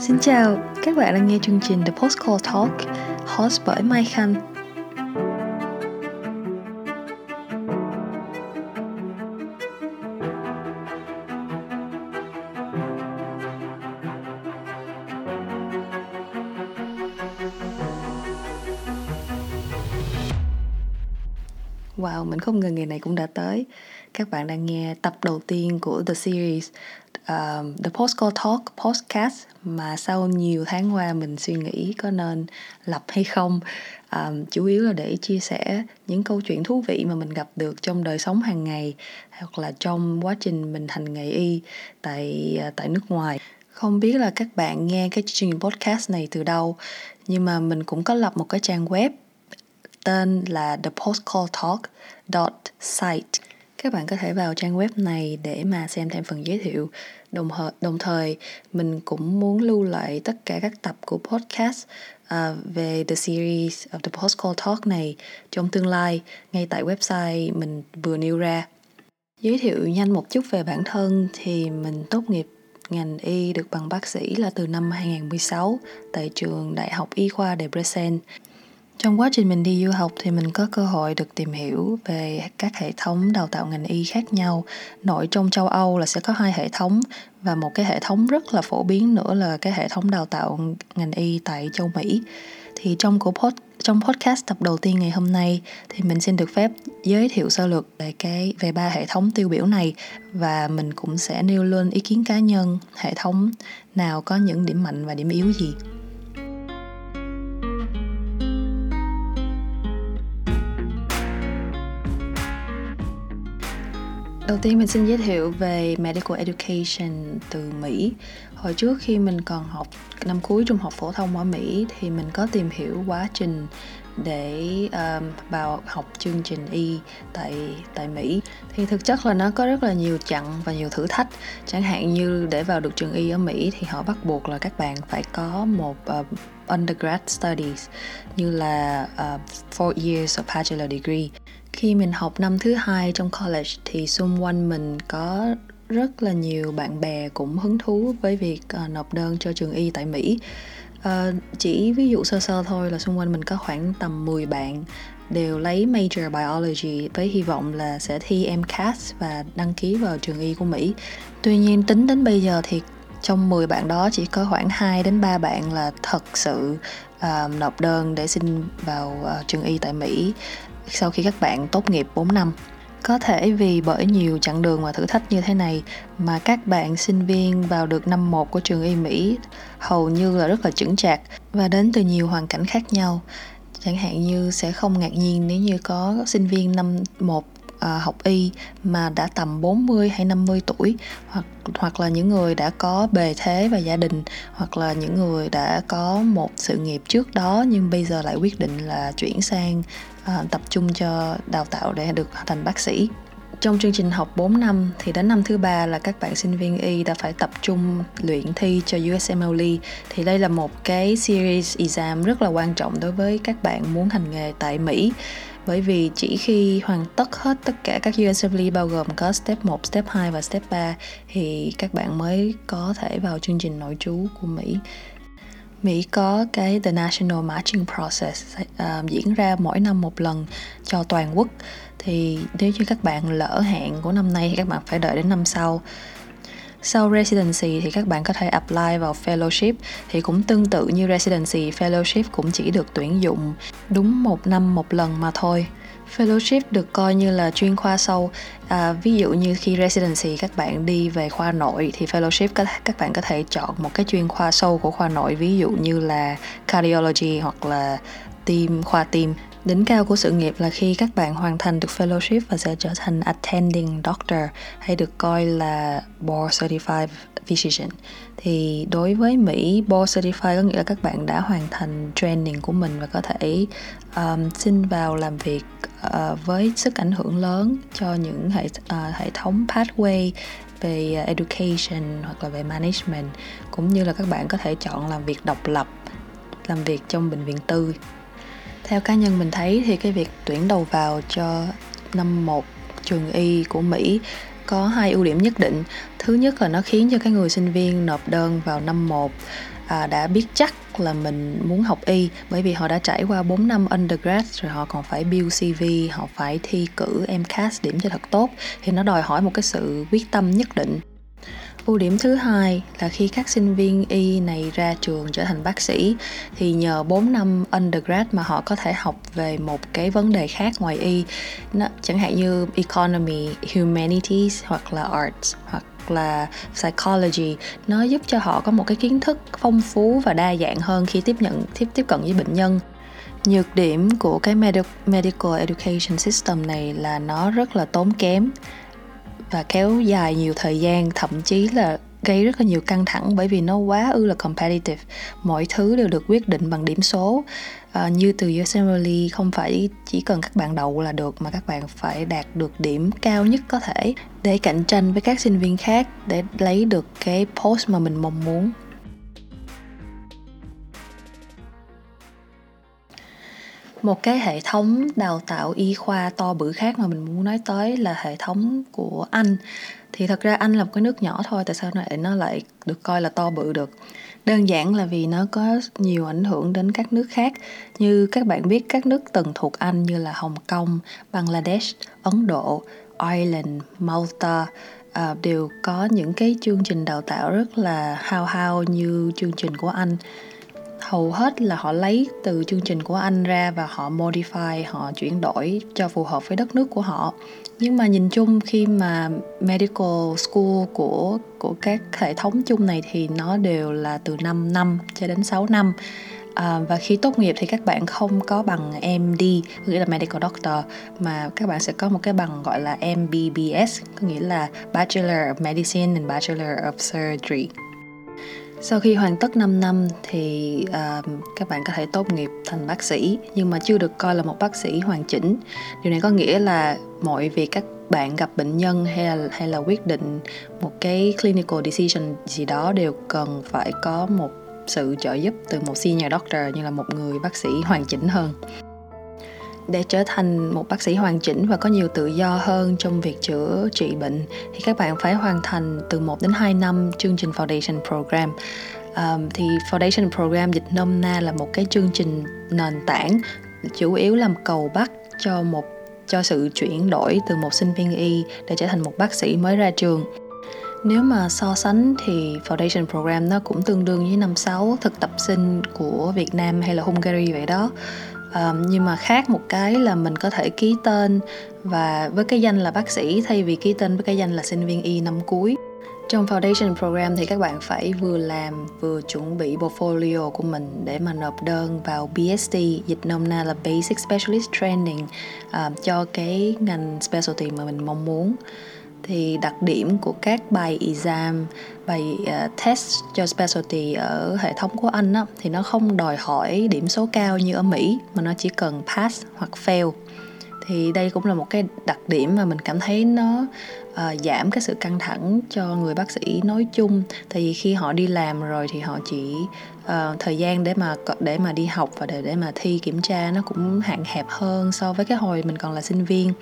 Xin chào, các bạn đang nghe chương trình The Postcall Talk, host bởi Mai Khanh. Wow, mình không ngờ ngày này cũng đã tới. Các bạn đang nghe tập đầu tiên của The Series uh, The Postcard Talk podcast mà sau nhiều tháng qua mình suy nghĩ có nên lập hay không. Um, chủ yếu là để chia sẻ những câu chuyện thú vị mà mình gặp được trong đời sống hàng ngày hoặc là trong quá trình mình hành nghề y tại uh, tại nước ngoài. Không biết là các bạn nghe cái chương trình podcast này từ đâu nhưng mà mình cũng có lập một cái trang web tên là thepostcalltalk.site các bạn có thể vào trang web này để mà xem thêm phần giới thiệu. Đồng thời đồng thời mình cũng muốn lưu lại tất cả các tập của podcast uh, về the series of the postcall talk này trong tương lai ngay tại website mình vừa nêu ra. Giới thiệu nhanh một chút về bản thân thì mình tốt nghiệp ngành y được bằng bác sĩ là từ năm 2016 tại trường Đại học Y khoa Debrecen trong quá trình mình đi du học thì mình có cơ hội được tìm hiểu về các hệ thống đào tạo ngành y khác nhau. Nội trong châu âu là sẽ có hai hệ thống và một cái hệ thống rất là phổ biến nữa là cái hệ thống đào tạo ngành y tại châu mỹ. Thì trong của pod, trong podcast tập đầu tiên ngày hôm nay thì mình xin được phép giới thiệu sơ lược về cái về ba hệ thống tiêu biểu này và mình cũng sẽ nêu lên ý kiến cá nhân hệ thống nào có những điểm mạnh và điểm yếu gì. Đầu tiên mình xin giới thiệu về Medical Education từ Mỹ. Hồi trước khi mình còn học năm cuối trung học phổ thông ở Mỹ thì mình có tìm hiểu quá trình để um, vào học chương trình y tại tại Mỹ. Thì thực chất là nó có rất là nhiều chặng và nhiều thử thách. Chẳng hạn như để vào được trường y ở Mỹ thì họ bắt buộc là các bạn phải có một uh, undergrad studies như là uh, four years of bachelor degree khi mình học năm thứ hai trong college thì xung quanh mình có rất là nhiều bạn bè cũng hứng thú với việc uh, nộp đơn cho trường y tại Mỹ. Uh, chỉ ví dụ sơ sơ thôi là xung quanh mình có khoảng tầm 10 bạn đều lấy major biology với hy vọng là sẽ thi MCAT và đăng ký vào trường y của Mỹ. Tuy nhiên tính đến bây giờ thì trong 10 bạn đó chỉ có khoảng 2 đến 3 bạn là thật sự uh, nộp đơn để xin vào uh, trường y tại Mỹ sau khi các bạn tốt nghiệp 4 năm. Có thể vì bởi nhiều chặng đường và thử thách như thế này mà các bạn sinh viên vào được năm 1 của trường y Mỹ hầu như là rất là chững chạc và đến từ nhiều hoàn cảnh khác nhau. Chẳng hạn như sẽ không ngạc nhiên nếu như có sinh viên năm 1 à, học y mà đã tầm 40 hay 50 tuổi hoặc hoặc là những người đã có bề thế và gia đình hoặc là những người đã có một sự nghiệp trước đó nhưng bây giờ lại quyết định là chuyển sang Ờ, tập trung cho đào tạo để được thành bác sĩ. Trong chương trình học 4 năm thì đến năm thứ ba là các bạn sinh viên y đã phải tập trung luyện thi cho USMLE thì đây là một cái series exam rất là quan trọng đối với các bạn muốn hành nghề tại Mỹ. Bởi vì chỉ khi hoàn tất hết tất cả các USMLE bao gồm có step 1, step 2 và step 3 thì các bạn mới có thể vào chương trình nội trú của Mỹ. Mỹ có cái The National Marching Process uh, diễn ra mỗi năm một lần cho toàn quốc. Thì nếu như các bạn lỡ hẹn của năm nay thì các bạn phải đợi đến năm sau. Sau residency thì các bạn có thể apply vào fellowship. Thì cũng tương tự như residency fellowship cũng chỉ được tuyển dụng đúng một năm một lần mà thôi. Fellowship được coi như là chuyên khoa sâu. À, ví dụ như khi residency các bạn đi về khoa nội thì fellowship các các bạn có thể chọn một cái chuyên khoa sâu của khoa nội ví dụ như là cardiology hoặc là tim khoa tim. Đỉnh cao của sự nghiệp là khi các bạn hoàn thành được fellowship và sẽ trở thành attending doctor hay được coi là board certified physician. Thì đối với Mỹ, board certified có nghĩa là các bạn đã hoàn thành training của mình và có thể um, xin vào làm việc uh, với sức ảnh hưởng lớn cho những hệ uh, hệ thống pathway về education hoặc là về management cũng như là các bạn có thể chọn làm việc độc lập làm việc trong bệnh viện tư theo cá nhân mình thấy thì cái việc tuyển đầu vào cho năm một trường y của Mỹ có hai ưu điểm nhất định. Thứ nhất là nó khiến cho cái người sinh viên nộp đơn vào năm 1 à, đã biết chắc là mình muốn học y bởi vì họ đã trải qua 4 năm undergrad rồi họ còn phải build CV, họ phải thi cử MCAS điểm cho thật tốt. Thì nó đòi hỏi một cái sự quyết tâm nhất định ưu điểm thứ hai là khi các sinh viên y này ra trường trở thành bác sĩ, thì nhờ 4 năm undergrad mà họ có thể học về một cái vấn đề khác ngoài y. Nó, chẳng hạn như economy, humanities hoặc là arts hoặc là psychology, nó giúp cho họ có một cái kiến thức phong phú và đa dạng hơn khi tiếp nhận, tiếp tiếp cận với bệnh nhân. Nhược điểm của cái medical education system này là nó rất là tốn kém và kéo dài nhiều thời gian thậm chí là gây rất là nhiều căng thẳng bởi vì nó quá ư là competitive. Mọi thứ đều được quyết định bằng điểm số. À, như từ Yosemite không phải chỉ cần các bạn đậu là được mà các bạn phải đạt được điểm cao nhất có thể để cạnh tranh với các sinh viên khác để lấy được cái post mà mình mong muốn. Một cái hệ thống đào tạo y khoa to bự khác mà mình muốn nói tới là hệ thống của anh. Thì thật ra anh là một cái nước nhỏ thôi tại sao lại nó lại được coi là to bự được? Đơn giản là vì nó có nhiều ảnh hưởng đến các nước khác. Như các bạn biết các nước từng thuộc anh như là hồng kông bangladesh ấn độ ireland malta à, đều có những cái chương trình đào tạo rất là hao hao như chương trình của anh hầu hết là họ lấy từ chương trình của anh ra và họ modify họ chuyển đổi cho phù hợp với đất nước của họ. Nhưng mà nhìn chung khi mà medical school của của các hệ thống chung này thì nó đều là từ 5 năm cho đến 6 năm. À, và khi tốt nghiệp thì các bạn không có bằng MD nghĩa là medical doctor mà các bạn sẽ có một cái bằng gọi là MBBS có nghĩa là Bachelor of Medicine and Bachelor of Surgery sau khi hoàn tất 5 năm thì uh, các bạn có thể tốt nghiệp thành bác sĩ nhưng mà chưa được coi là một bác sĩ hoàn chỉnh. Điều này có nghĩa là mọi việc các bạn gặp bệnh nhân hay là hay là quyết định một cái clinical decision gì đó đều cần phải có một sự trợ giúp từ một senior doctor như là một người bác sĩ hoàn chỉnh hơn để trở thành một bác sĩ hoàn chỉnh và có nhiều tự do hơn trong việc chữa trị bệnh thì các bạn phải hoàn thành từ 1 đến 2 năm chương trình Foundation Program. Um, thì Foundation Program dịch nôm na là một cái chương trình nền tảng chủ yếu làm cầu bắt cho một cho sự chuyển đổi từ một sinh viên y để trở thành một bác sĩ mới ra trường. Nếu mà so sánh thì Foundation Program nó cũng tương đương với năm sáu thực tập sinh của Việt Nam hay là Hungary vậy đó um, nhưng mà khác một cái là mình có thể ký tên và với cái danh là bác sĩ thay vì ký tên với cái danh là sinh viên y năm cuối. Trong foundation program thì các bạn phải vừa làm vừa chuẩn bị portfolio của mình để mà nộp đơn vào BST dịch nôm na là Basic Specialist Training uh, cho cái ngành specialty mà mình mong muốn thì đặc điểm của các bài exam bài uh, test cho specialty ở hệ thống của anh á, thì nó không đòi hỏi điểm số cao như ở Mỹ mà nó chỉ cần pass hoặc fail. Thì đây cũng là một cái đặc điểm mà mình cảm thấy nó uh, giảm cái sự căng thẳng cho người bác sĩ nói chung. Tại vì khi họ đi làm rồi thì họ chỉ uh, thời gian để mà để mà đi học và để để mà thi kiểm tra nó cũng hạn hẹp hơn so với cái hồi mình còn là sinh viên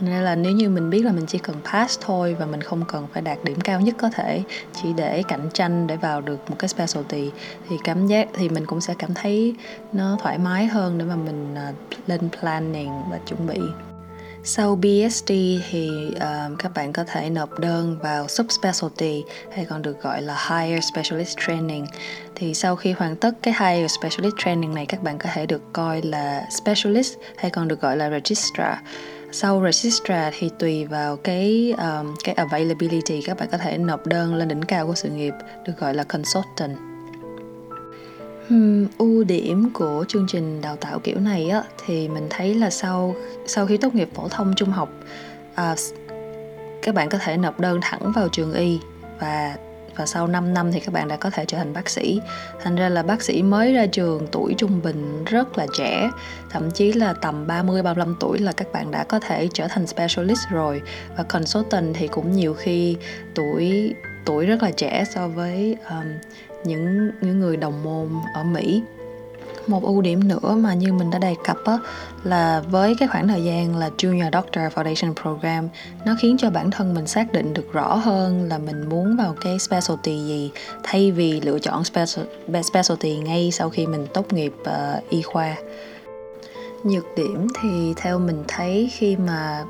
nên là nếu như mình biết là mình chỉ cần pass thôi và mình không cần phải đạt điểm cao nhất có thể chỉ để cạnh tranh để vào được một cái specialty thì cảm giác thì mình cũng sẽ cảm thấy nó thoải mái hơn để mà mình à, lên planning và chuẩn bị sau BSD thì uh, các bạn có thể nộp đơn vào subspecialty hay còn được gọi là Higher Specialist Training. Thì sau khi hoàn tất cái Higher Specialist Training này các bạn có thể được coi là Specialist hay còn được gọi là Registrar sau registrar thì tùy vào cái um, cái availability các bạn có thể nộp đơn lên đỉnh cao của sự nghiệp được gọi là consultant. Hmm, ưu điểm của chương trình đào tạo kiểu này á thì mình thấy là sau sau khi tốt nghiệp phổ thông trung học à, các bạn có thể nộp đơn thẳng vào trường y và và sau 5 năm thì các bạn đã có thể trở thành bác sĩ. Thành ra là bác sĩ mới ra trường tuổi trung bình rất là trẻ thậm chí là tầm 30 35 tuổi là các bạn đã có thể trở thành specialist rồi. Và consultant thì cũng nhiều khi tuổi tuổi rất là trẻ so với um, những những người đồng môn ở Mỹ một ưu điểm nữa mà như mình đã đề cập á, là với cái khoảng thời gian là Junior Doctor Foundation Program nó khiến cho bản thân mình xác định được rõ hơn là mình muốn vào cái specialty gì thay vì lựa chọn specialty ngay sau khi mình tốt nghiệp uh, y khoa. Nhược điểm thì theo mình thấy khi mà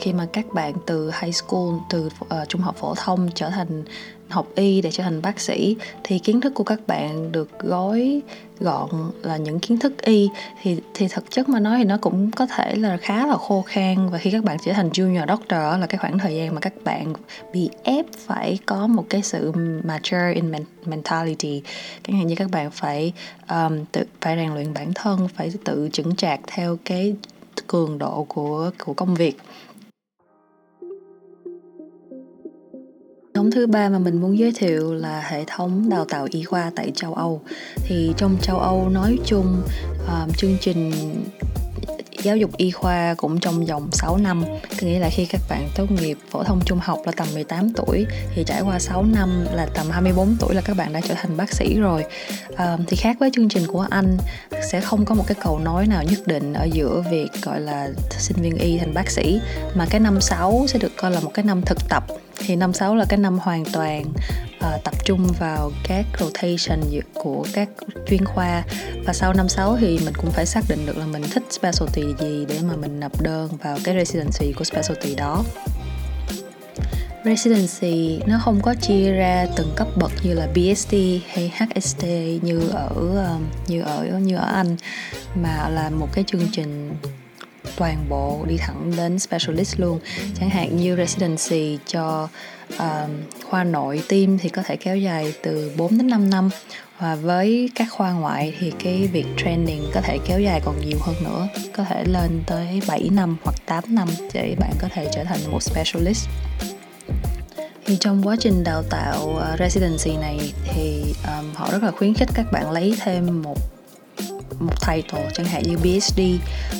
khi mà các bạn từ high school từ uh, trung học phổ thông trở thành học y để trở thành bác sĩ thì kiến thức của các bạn được gói gọn là những kiến thức y. Thì thì thực chất mà nói thì nó cũng có thể là khá là khô khan và khi các bạn trở thành junior doctor là cái khoảng thời gian mà các bạn bị ép phải có một cái sự mature in mentality. Chẳng hạn như các bạn phải um, tự phải rèn luyện bản thân phải tự chững chạc theo cái cường độ của của công việc. Thống thứ ba mà mình muốn giới thiệu là hệ thống đào tạo y khoa tại châu Âu. Thì trong châu Âu nói chung um, chương trình giáo dục y khoa cũng trong vòng 6 năm. Có nghĩa là khi các bạn tốt nghiệp phổ thông trung học là tầm 18 tuổi Thì trải qua 6 năm là tầm 24 tuổi là các bạn đã trở thành bác sĩ rồi. À, Thì khác với chương trình của Anh Sẽ không có một cái cầu nối nào nhất định ở giữa việc gọi là sinh viên y thành bác sĩ Mà cái năm 6 sẽ được coi là một cái năm thực tập thì năm 6 là cái năm hoàn toàn uh, tập trung vào các rotation của các chuyên khoa. Và sau năm 6 thì mình cũng phải xác định được là mình thích specialty gì để mà mình nộp đơn vào cái residency của specialty đó. Residency nó không có chia ra từng cấp bậc như là BST hay HST như ở ờ, như ở như ở Anh mà là một cái chương trình toàn bộ đi thẳng đến specialist luôn. Chẳng hạn như residency cho uh, khoa nội tim thì có thể kéo dài từ 4 đến 5 năm. Và với các khoa ngoại thì cái việc training có thể kéo dài còn nhiều hơn nữa. Có thể lên tới 7 năm hoặc 8 năm để bạn có thể trở thành một specialist. Thì trong quá trình đào tạo uh, residency này thì um, họ rất là khuyến khích các bạn lấy thêm một một title chẳng hạn như PhD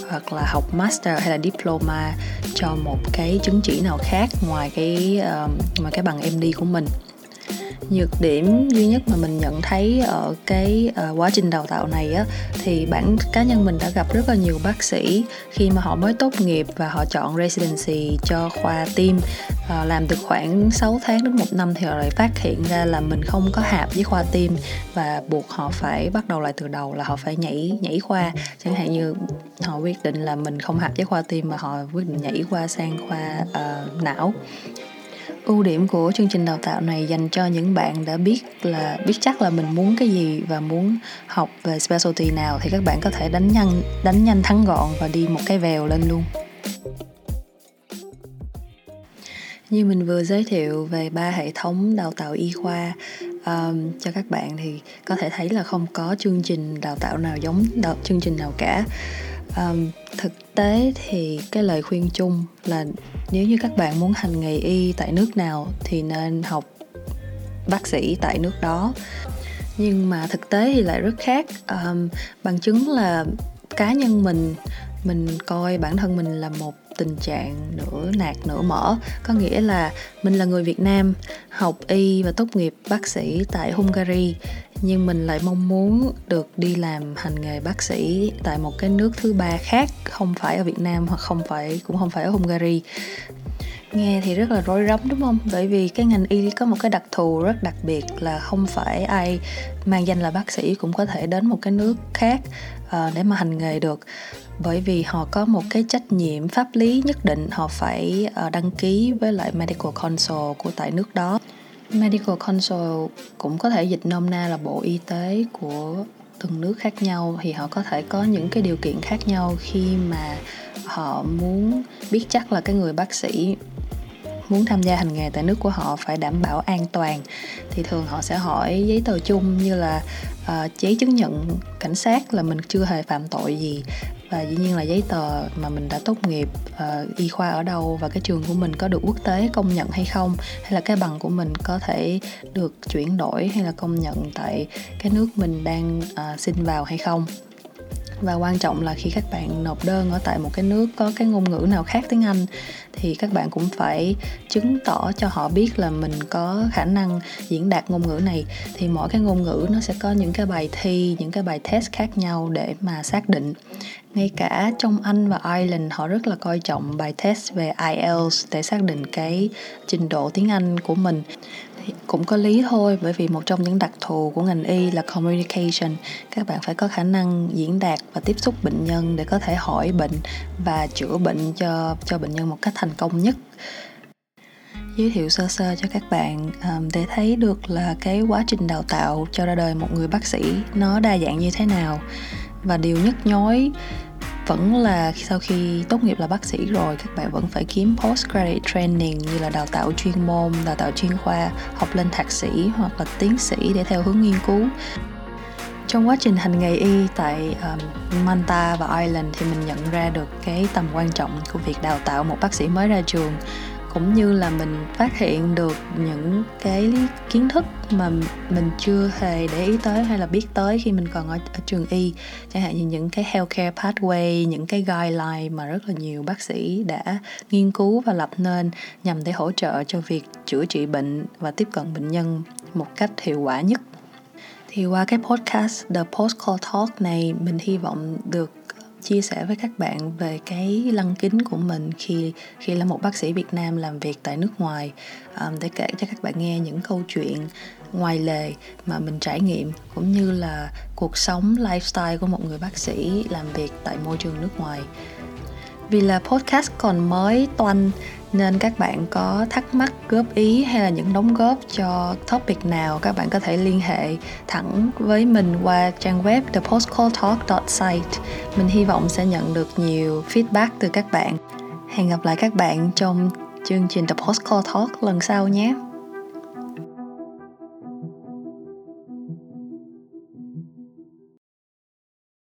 hoặc là học master hay là diploma cho một cái chứng chỉ nào khác ngoài cái ờ, uh, ngoài cái bằng MD của mình nhược điểm duy nhất mà mình nhận thấy ở cái uh, quá trình đào tạo này á thì bản cá nhân mình đã gặp rất là nhiều bác sĩ khi mà họ mới tốt nghiệp và họ chọn residency cho khoa tim. Uh, làm được khoảng 6 tháng đến một năm thì họ lại phát hiện ra là mình không có hạp với khoa tim và buộc họ phải bắt đầu lại từ đầu là họ phải nhảy nhảy khoa. Chẳng hạn như họ quyết định là mình không hạp với khoa tim mà họ quyết định nhảy qua sang khoa uh, não ưu điểm của chương trình đào tạo này dành cho những bạn đã biết là biết chắc là mình muốn cái gì và muốn học về specialty nào thì các bạn có thể đánh nhanh đánh nhanh thắng gọn và đi một cái vèo lên luôn. Như mình vừa giới thiệu về ba hệ thống đào tạo y khoa um, cho các bạn thì có thể thấy là không có chương trình đào tạo nào giống đào, chương trình nào cả. Um, thực tế thì cái lời khuyên chung là nếu như các bạn muốn hành nghề y tại nước nào thì nên học bác sĩ tại nước đó. Nhưng mà thực tế thì lại rất khác. Um, bằng chứng là cá nhân mình mình coi bản thân mình là một tình trạng nửa nạt nửa mở có nghĩa là mình là người Việt Nam học y và tốt nghiệp bác sĩ tại Hungary nhưng mình lại mong muốn được đi làm hành nghề bác sĩ tại một cái nước thứ ba khác không phải ở Việt Nam hoặc không phải cũng không phải ở Hungary. Nghe thì rất là rối rắm đúng không? Bởi vì cái ngành y có một cái đặc thù rất đặc biệt là không phải ai mang danh là bác sĩ cũng có thể đến một cái nước khác uh, để mà hành nghề được. Bởi vì họ có một cái trách nhiệm pháp lý nhất định họ phải uh, đăng ký với lại medical council của tại nước đó medical council cũng có thể dịch nôm na là bộ y tế của từng nước khác nhau. Thì họ có thể có những cái điều kiện khác nhau khi mà họ muốn biết chắc là cái người bác sĩ muốn tham gia hành nghề tại nước của họ phải đảm bảo an toàn. Thì thường họ sẽ hỏi giấy tờ chung như là uh, giấy chứng nhận cảnh sát là mình chưa hề phạm tội gì và dĩ nhiên là giấy tờ mà mình đã tốt nghiệp uh, y khoa ở đâu và cái trường của mình có được quốc tế công nhận hay không hay là cái bằng của mình có thể được chuyển đổi hay là công nhận tại cái nước mình đang uh, xin vào hay không và quan trọng là khi các bạn nộp đơn ở tại một cái nước có cái ngôn ngữ nào khác tiếng Anh, thì các bạn cũng phải chứng tỏ cho họ biết là mình có khả năng diễn đạt ngôn ngữ này. Thì mỗi cái ngôn ngữ nó sẽ có những cái bài thi, những cái bài test khác nhau để mà xác định. Ngay cả trong Anh và Ireland, họ rất là coi trọng bài test về IELTS để xác định cái trình độ tiếng Anh của mình cũng có lý thôi, bởi vì một trong những đặc thù của ngành y là communication. Các bạn phải có khả năng diễn đạt và tiếp xúc bệnh nhân để có thể hỏi bệnh và chữa bệnh cho cho bệnh nhân một cách thành công nhất. Giới thiệu sơ sơ cho các bạn để thấy được là cái quá trình đào tạo cho ra đời một người bác sĩ nó đa dạng như thế nào. Và điều nhức nhối vẫn là sau khi tốt nghiệp là bác sĩ rồi các bạn vẫn phải kiếm postgraduate training như là đào tạo chuyên môn đào tạo chuyên khoa học lên thạc sĩ hoặc là tiến sĩ để theo hướng nghiên cứu. Trong quá trình hành nghề y tại um, Manta và Ireland thì mình nhận ra được cái tầm quan trọng của việc đào tạo một bác sĩ mới ra trường cũng như là mình phát hiện được những cái kiến thức mà mình chưa hề để ý tới hay là biết tới khi mình còn ở, ở trường y. Chẳng hạn như những cái healthcare pathway những cái guideline mà rất là nhiều bác sĩ đã nghiên cứu và lập nên nhằm để hỗ trợ cho việc chữa trị bệnh và tiếp cận bệnh nhân một cách hiệu quả nhất. Thì qua cái podcast The Post Call Talk này mình hy vọng được chia sẻ với các bạn về cái lăng kính của mình khi khi là một bác sĩ Việt Nam làm việc tại nước ngoài. Um, để kể cho các bạn nghe những câu chuyện ngoài lề mà mình trải nghiệm cũng như là cuộc sống lifestyle của một người bác sĩ làm việc tại môi trường nước ngoài. Vì là podcast còn mới toanh nên các bạn có thắc mắc, góp ý hay là những đóng góp cho topic nào, các bạn có thể liên hệ thẳng với mình qua trang web thepostcalltalk.site mình hy vọng sẽ nhận được nhiều feedback từ các bạn. Hẹn gặp lại các bạn trong chương trình The Postcall Talk lần sau nhé.